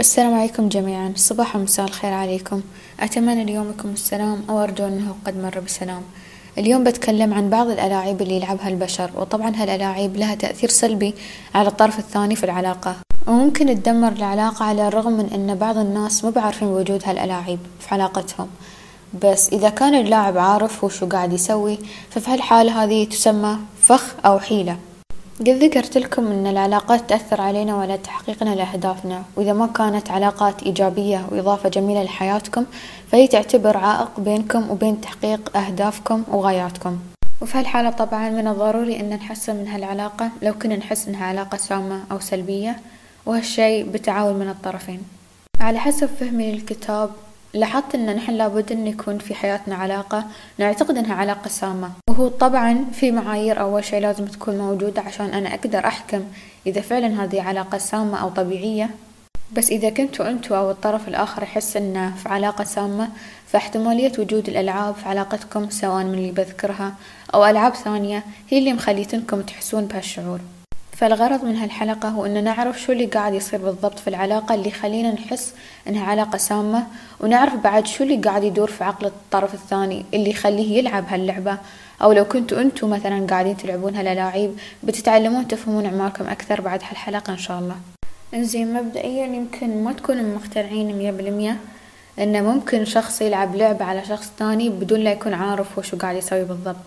السلام عليكم جميعا. صباح ومساء الخير عليكم. أتمنى ليومكم السلام أو أرجو أنه قد مر بسلام. اليوم بتكلم عن بعض الألاعيب اللي يلعبها البشر وطبعا هالألاعيب لها تأثير سلبي على الطرف الثاني في العلاقة. وممكن تدمر العلاقة على الرغم من أن بعض الناس مو بعارفين وجود هالألاعيب في علاقتهم. بس إذا كان اللاعب عارف وشو قاعد يسوي ففي هالحالة هذه تسمى فخ أو حيلة. قد ذكرت لكم أن العلاقات تأثر علينا وعلى تحقيقنا لأهدافنا. وإذا ما كانت علاقات إيجابية وإضافة جميلة لحياتكم فهي تعتبر عائق بينكم وبين تحقيق أهدافكم وغاياتكم. وفي هالحالة طبعا من الضروري أن نحسن من هالعلاقة لو كنا نحس أنها علاقة سامة أو سلبية وهالشي بتعاون من الطرفين. على حسب فهمي للكتاب لاحظت إن نحن لابد أن يكون في حياتنا علاقة نعتقد إنها علاقة سامة. وهو طبعا في معايير أول شي لازم تكون موجودة عشان أنا أقدر أحكم إذا فعلا هذه علاقة سامة أو طبيعية. بس إذا كنتوا أنتوا أو الطرف الآخر يحس إنه في علاقة سامة فاحتمالية وجود الألعاب في علاقتكم سواء من اللي بذكرها أو ألعاب ثانية هي اللي مخليتنكم تحسون بهالشعور. فالغرض من هالحلقة هو أن نعرف شو اللي قاعد يصير بالضبط في العلاقة اللي يخلينا نحس أنها علاقة سامة ونعرف بعد شو اللي قاعد يدور في عقل الطرف الثاني اللي يخليه يلعب هاللعبة. أو لو كنتوا أنتوا مثلا قاعدين تلعبون هالألاعيب بتتعلمون تفهمون أعماركم أكثر بعد هالحلقة إن شاء الله. إنزين مبدئيا يمكن ما تكونوا مقتنعين مية بالمية انه ممكن شخص يلعب لعبة على شخص تاني بدون لا يكون عارف وشو قاعد يسوي بالضبط.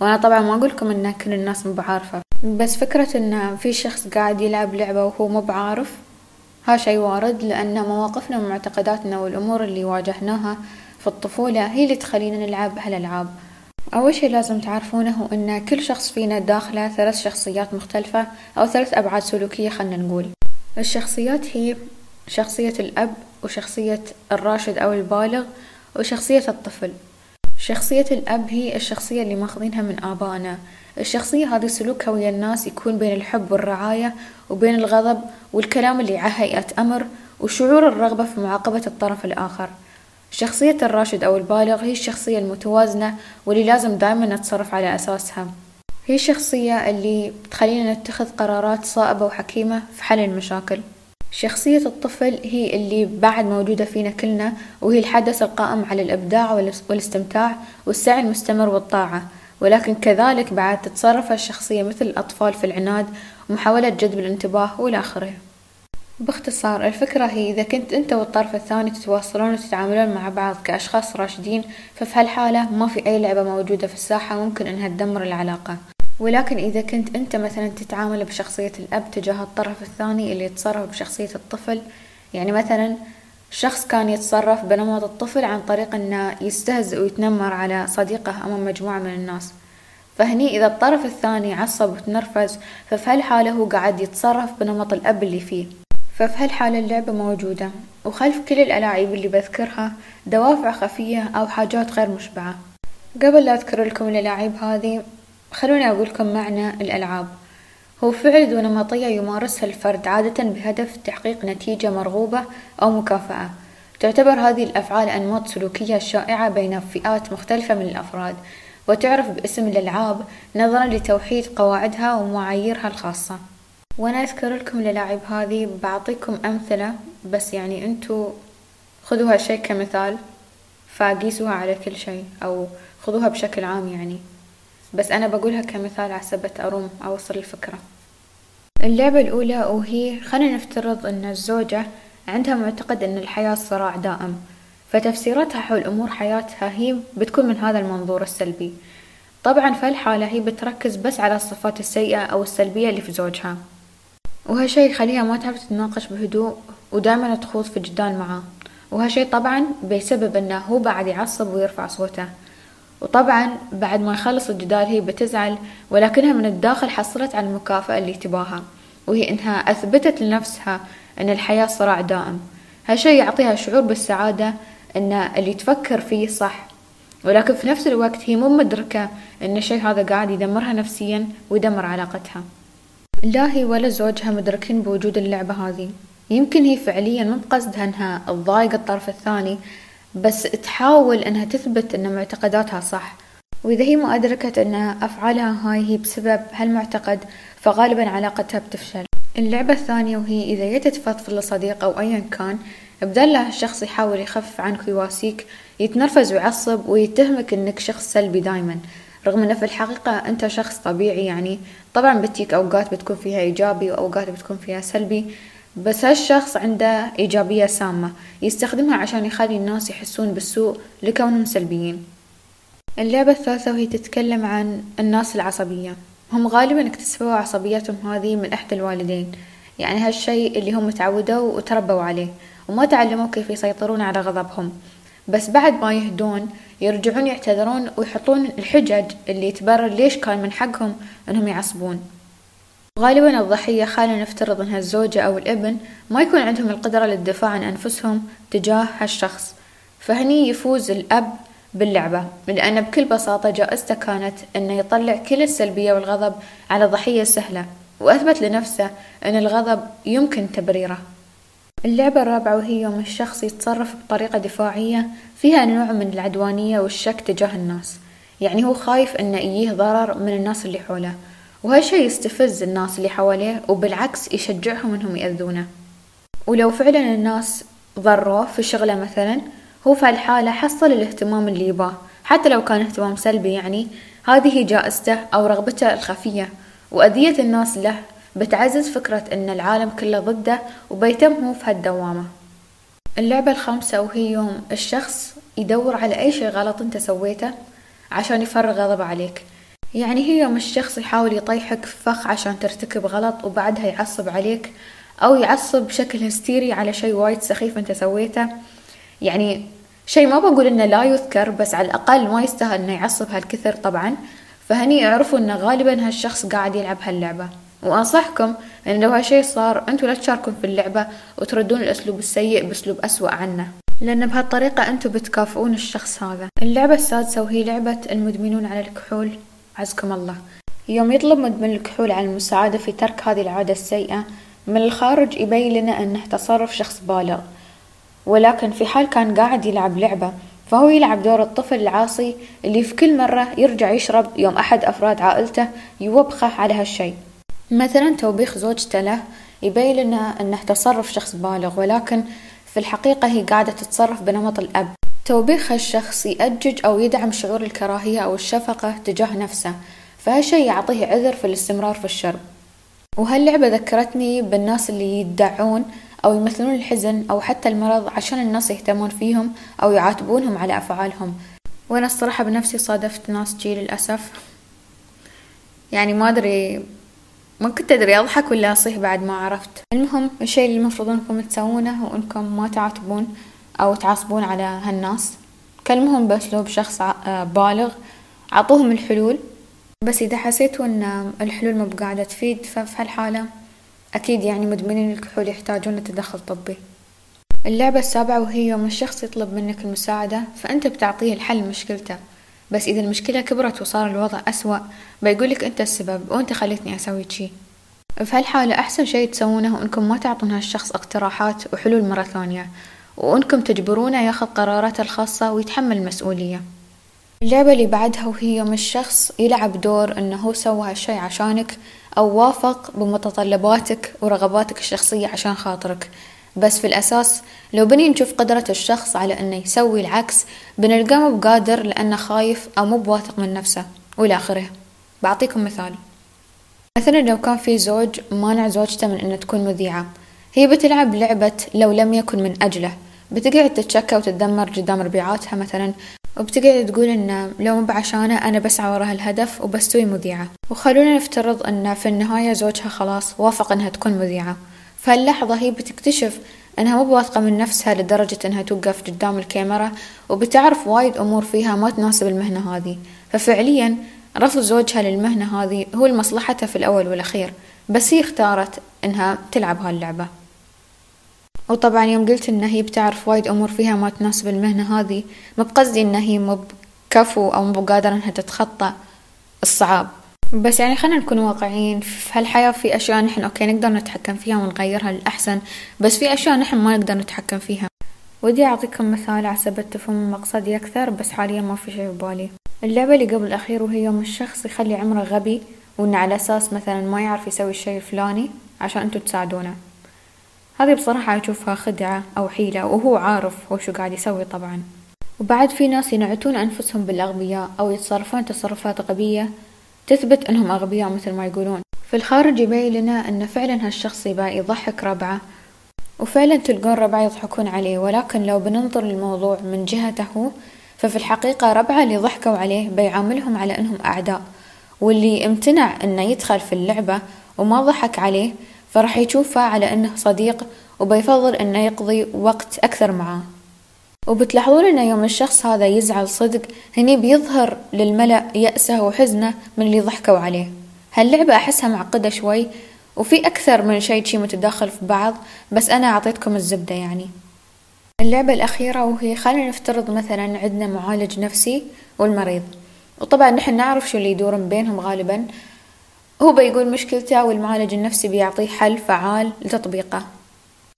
وأنا طبعا ما أقول لكم إن كل الناس مو بعارفة. بس فكرة إن في شخص قاعد يلعب لعبة وهو مو بعارف ها شي وارد لأن مواقفنا ومعتقداتنا والأمور اللي واجهناها في الطفولة هي اللي تخلينا نلعب هالألعاب. أول شي لازم تعرفونه هو أن كل شخص فينا داخله ثلاث شخصيات مختلفة أو ثلاث أبعاد سلوكية خلنا نقول. الشخصيات هي شخصية الأب وشخصية الراشد أو البالغ وشخصية الطفل. شخصية الأب هي الشخصية اللي ماخذينها من آبائنا. الشخصية هذه سلوكها ويا الناس يكون بين الحب والرعاية وبين الغضب والكلام اللي على أمر وشعور الرغبة في معاقبة الطرف الآخر. شخصية الراشد أو البالغ هي الشخصية المتوازنة واللي لازم دائما نتصرف على أساسها. هي الشخصية اللي تخلينا نتخذ قرارات صائبة وحكيمة في حل المشاكل. شخصية الطفل هي اللي بعد موجودة فينا كلنا وهي الحدث القائم على الإبداع والاستمتاع والسعي المستمر والطاعة. ولكن كذلك بعد تتصرف الشخصية مثل الأطفال في العناد ومحاولة جذب الانتباه وإلى آخره. باختصار الفكرة هي إذا كنت أنت والطرف الثاني تتواصلون وتتعاملون مع بعض كأشخاص راشدين ففي هالحالة ما في أي لعبة موجودة في الساحة ممكن أنها تدمر العلاقة. ولكن إذا كنت أنت مثلا تتعامل بشخصية الأب تجاه الطرف الثاني اللي يتصرف بشخصية الطفل يعني مثلا شخص كان يتصرف بنمط الطفل عن طريق أنه يستهزئ ويتنمر على صديقه أمام مجموعة من الناس. فهني إذا الطرف الثاني عصب وتنرفز ففي هالحالة هو قاعد يتصرف بنمط الأب اللي فيه؟ ففي هالحالة اللعبة موجودة؟ وخلف كل الألاعيب اللي بذكرها دوافع خفية أو حاجات غير مشبعة. قبل لا أذكر لكم الألاعيب هذه خلوني أقول لكم معنى الألعاب. هو فعل ونمطية يمارسها الفرد عادة بهدف تحقيق نتيجة مرغوبة أو مكافأة. تعتبر هذه الأفعال أنماط سلوكية شائعة بين فئات مختلفة من الأفراد وتعرف باسم الألعاب نظرا لتوحيد قواعدها ومعاييرها الخاصة. وأنا أذكر لكم الألاعب هذه بعطيكم أمثلة بس يعني أنتوا خذوا هالشي كمثال فقيسوها على كل شيء أو خذوها بشكل عام يعني. بس أنا بقولها كمثال عسبت أروم أوصل الفكرة. اللعبة الأولى وهي خلينا نفترض أن الزوجة عندها معتقد أن الحياة صراع دائم فتفسيراتها حول أمور حياتها هي بتكون من هذا المنظور السلبي. طبعا في الحالة هي بتركز بس على الصفات السيئة أو السلبية اللي في زوجها. وهالشي يخليها ما تعرف تتناقش بهدوء ودائما تخوض في جدال معاه وهالشي طبعا بسبب إنه هو بعد يعصب ويرفع صوته. وطبعا بعد ما يخلص الجدال هي بتزعل ولكنها من الداخل حصلت على المكافأة اللي تباها وهي إنها أثبتت لنفسها إن الحياة صراع دائم. هالشي يعطيها شعور بالسعادة إن اللي تفكر فيه صح ولكن في نفس الوقت هي مو مدركة إن الشي هذا قاعد يدمرها نفسيا ويدمر علاقتها. لا هي ولا زوجها مدركين بوجود اللعبة هذه. يمكن هي فعليا مو بقصدها إنها تضايق الطرف الثاني بس تحاول إنها تثبت إن معتقداتها صح. وإذا هي ما أدركت إن أفعالها هاي هي بسبب هالمعتقد فغالبا علاقتها بتفشل. اللعبة الثانية وهي إذا جيت تفضفض لصديق أو أيا كان بدل لا الشخص يحاول يخفف عنك ويواسيك يتنرفز ويعصب ويتهمك إنك شخص سلبي دايما. رغم إنه في الحقيقة أنت شخص طبيعي يعني طبعا بتجيك أوقات بتكون فيها إيجابي وأوقات بتكون فيها سلبي بس هالشخص عنده إيجابية سامة يستخدمها عشان يخلي الناس يحسون بالسوء لكونهم سلبيين. اللعبة الثالثة وهي تتكلم عن الناس العصبية. هم غالبا اكتسبوا عصبيتهم هذه من احد الوالدين يعني هالشيء اللي هم تعودوا وتربوا عليه وما تعلموا كيف يسيطرون على غضبهم. بس بعد ما يهدون يرجعون يعتذرون ويحطون الحجج اللي تبرر ليش كان من حقهم إنهم يعصبون. غالبا الضحية خلينا نفترض أنها الزوجة أو الابن ما يكون عندهم القدرة للدفاع عن أنفسهم تجاه هالشخص. فهني يفوز الأب باللعبة لأن بكل بساطة جائزته كانت أنه يطلع كل السلبية والغضب على ضحية سهلة وأثبت لنفسه أن الغضب يمكن تبريره. اللعبة الرابعة وهي يوم الشخص يتصرف بطريقة دفاعية فيها نوع من العدوانية والشك تجاه الناس. يعني هو خايف إنه يجيه ضرر من الناس اللي حوله. وهالشي يستفز الناس اللي حواليه وبالعكس يشجعهم إنهم يأذونه. ولو فعلا الناس ضروه في شغله مثلا هو في الحالة حصل الاهتمام اللي يباه. حتى لو كان اهتمام سلبي يعني هذه جائزته أو رغبته الخفية. وأذية الناس له بتعزز فكرة أن العالم كله ضده وبيتم هو في هالدوامة. اللعبة الخامسة وهي يوم الشخص يدور على أي شي غلط أنت سويته عشان يفرغ غضبه عليك. يعني هي يوم الشخص يحاول يطيحك في فخ عشان ترتكب غلط وبعدها يعصب عليك أو يعصب بشكل هستيري على شي وايد سخيف أنت سويته. يعني شي ما بقول إنه لا يذكر بس على الأقل ما يستاهل إنه يعصب هالكثر طبعا. فهني يعرفوا إنه غالبا هالشخص قاعد يلعب هاللعبة. وأنصحكم أن لو هالشي صار أنتوا لا تشاركون في اللعبة وتردون الأسلوب السيء بأسلوب أسوأ عنه. لأن بهالطريقة أنتوا بتكافئون الشخص هذا. اللعبة السادسة وهي لعبة المدمنون على الكحول. عزكم الله. يوم يطلب مدمن الكحول على المساعدة في ترك هذه العادة السيئة من الخارج يبين لنا أنه تصرف شخص بالغ. ولكن في حال كان قاعد يلعب لعبة فهو يلعب دور الطفل العاصي اللي في كل مرة يرجع يشرب يوم أحد أفراد عائلته يوبخه على هالشي مثلا توبيخ زوجته له يبين لنا أنه تصرف شخص بالغ ولكن في الحقيقة هي قاعدة تتصرف بنمط الأب. توبيخ هالشخص يأجج أو يدعم شعور الكراهية أو الشفقة تجاه نفسه فهالشي يعطيه عذر في الاستمرار في الشرب. وهاللعبة ذكرتني بالناس اللي يدعون أو يمثلون الحزن أو حتى المرض عشان الناس يهتمون فيهم أو يعاتبونهم على أفعالهم. وأنا الصراحة بنفسي صادفت ناس جي للأسف. يعني ما أدري ما كنت أدري أضحك ولا أصيح بعد ما عرفت. المهم الشيء اللي المفروض أنكم تسوونه هو أنكم ما تعاتبون أو تعصبون على هالناس. كلمهم بأسلوب شخص آه، بالغ. عطوهم الحلول. بس إذا حسيتوا أن الحلول مو بقاعدة تفيد ففي هالحالة أكيد يعني مدمنين الكحول يحتاجون تدخل طبي. اللعبة السابعة وهي يوم الشخص يطلب منك المساعدة فأنت بتعطيه الحل مشكلته. بس إذا المشكلة كبرت وصار الوضع أسوأ بيقولك أنت السبب وأنت خليتني أسوي شي. في هالحالة أحسن شي تسوونه أنكم ما تعطون هالشخص اقتراحات وحلول مرة ثانية. وأنكم تجبرونه يأخذ قراراته الخاصة ويتحمل المسؤولية. اللعبة اللي بعدها وهي يوم الشخص يلعب دور أنه هو سوى هالشي عشانك أو وافق بمتطلباتك ورغباتك الشخصية عشان خاطرك. بس في الأساس لو بني نشوف قدرة الشخص على أنه يسوي العكس بنلقاه مو بقادر لأنه خايف أو مو بواثق من نفسه وإلى آخره. بعطيكم مثال. مثلا لو كان في زوج مانع زوجته من أنها تكون مذيعة. هي بتلعب لعبة لو لم يكن من أجله. بتقعد تتشكى وتتذمر قدام ربيعاتها مثلا وبتقعد تقول إن لو مو بعشانه أنا بسعى ورا هالهدف وبستوي مذيعة. وخلونا نفترض إن في النهاية زوجها خلاص وافق إنها تكون مذيعة. فهاللحظة هي بتكتشف إنها مو بواثقة من نفسها لدرجة إنها توقف قدام الكاميرا وبتعرف وايد أمور فيها ما تناسب المهنة هذه. ففعليا رفض زوجها للمهنة هذه هو لمصلحتها في الأول والأخير بس هي اختارت إنها تلعب هاللعبة. وطبعا يوم قلت ان هي بتعرف وايد أمور فيها ما تناسب المهنة هذه ما بقصدي ان هي مو بكفو أو مو قادرة إنها تتخطى الصعاب. بس يعني خلينا نكون واقعيين في هالحياة في أشياء نحن أوكي نقدر نتحكم فيها ونغيرها للأحسن بس في أشياء نحن ما نقدر نتحكم فيها. ودي أعطيكم مثال عسبت تفهم مقصدي أكثر بس حاليا ما في شي ببالي. اللعبة اللي قبل الأخير وهي يوم الشخص يخلي عمره غبي وإنه على أساس مثلا ما يعرف يسوي الشي الفلاني عشان انتو تساعدونه. هذه بصراحة أشوفها خدعة أو حيلة وهو عارف هو شو قاعد يسوي طبعا. وبعد في ناس ينعتون أنفسهم بالأغبياء أو يتصرفون تصرفات غبية تثبت أنهم أغبياء مثل ما يقولون. في الخارج يبين لنا أن فعلا هالشخص يبقى يضحك ربعه وفعلا تلقون ربعه يضحكون عليه. ولكن لو بننظر للموضوع من جهته ففي الحقيقة ربعه اللي ضحكوا عليه بيعاملهم على أنهم أعداء. واللي امتنع أنه يدخل في اللعبة وما ضحك عليه فراح يشوفه على أنه صديق وبيفضل أنه يقضي وقت أكثر معاه وبتلاحظون أن يوم الشخص هذا يزعل صدق هني بيظهر للملأ يأسه وحزنه من اللي ضحكوا عليه. هاللعبة أحسها معقدة شوي وفي أكثر من شيء شي متداخل في بعض بس أنا أعطيتكم الزبدة يعني. اللعبة الأخيرة وهي خلينا نفترض مثلا عندنا معالج نفسي والمريض. وطبعا نحن نعرف شو اللي يدور بينهم غالبا. هو بيقول مشكلته والمعالج النفسي بيعطيه حل فعال لتطبيقه.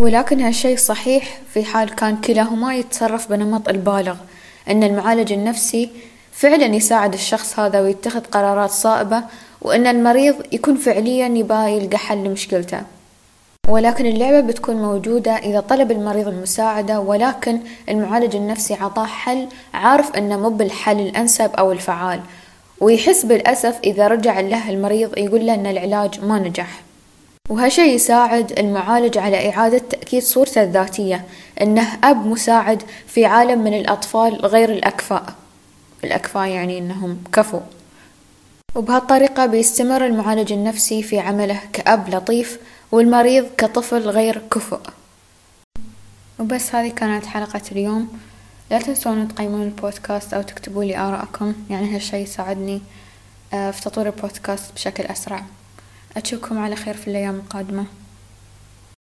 ولكن هالشي صحيح في حال كان كلاهما يتصرف بنمط البالغ أن المعالج النفسي فعلا يساعد الشخص هذا ويتخذ قرارات صائبة وأن المريض يكون فعليا يبغى يلقى حل لمشكلته. ولكن اللعبة بتكون موجودة إذا طلب المريض المساعدة ولكن المعالج النفسي عطاه حل عارف أنه مو بالحل الأنسب أو الفعال. ويحس بالأسف إذا رجع له المريض يقول له أن العلاج ما نجح. وهالشي يساعد المعالج على إعادة تأكيد صورته الذاتية أنه أب مساعد في عالم من الأطفال غير الأكفاء. الأكفاء يعني أنهم كفو. وبهالطريقة بيستمر المعالج النفسي في عمله كأب لطيف والمريض كطفل غير كفؤ. وبس هذه كانت حلقة اليوم. لا تنسون تقيمون البودكاست أو تكتبوا لي آراءكم يعني هالشي يساعدني آه، في تطوير البودكاست بشكل أسرع. أشوفكم على خير في الأيام القادمة.